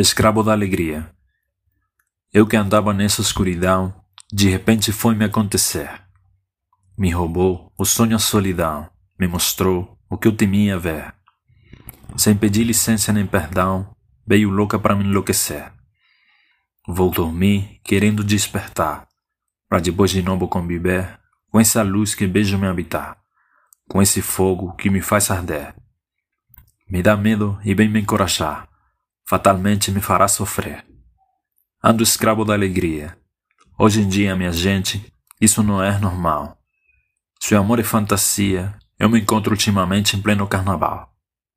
escravo da alegria. Eu que andava nessa escuridão, de repente foi me acontecer. Me roubou o sonho a solidão, me mostrou o que eu temia ver. Sem pedir licença nem perdão, veio louca para me enlouquecer. Vou dormir querendo despertar, para depois de novo conviver com essa luz que vejo me habitar, com esse fogo que me faz arder. Me dá medo e vem me encorajar, fatalmente me fará sofrer. Ando escravo da alegria. Hoje em dia, minha gente, isso não é normal. Se o amor é fantasia, eu me encontro ultimamente em pleno carnaval.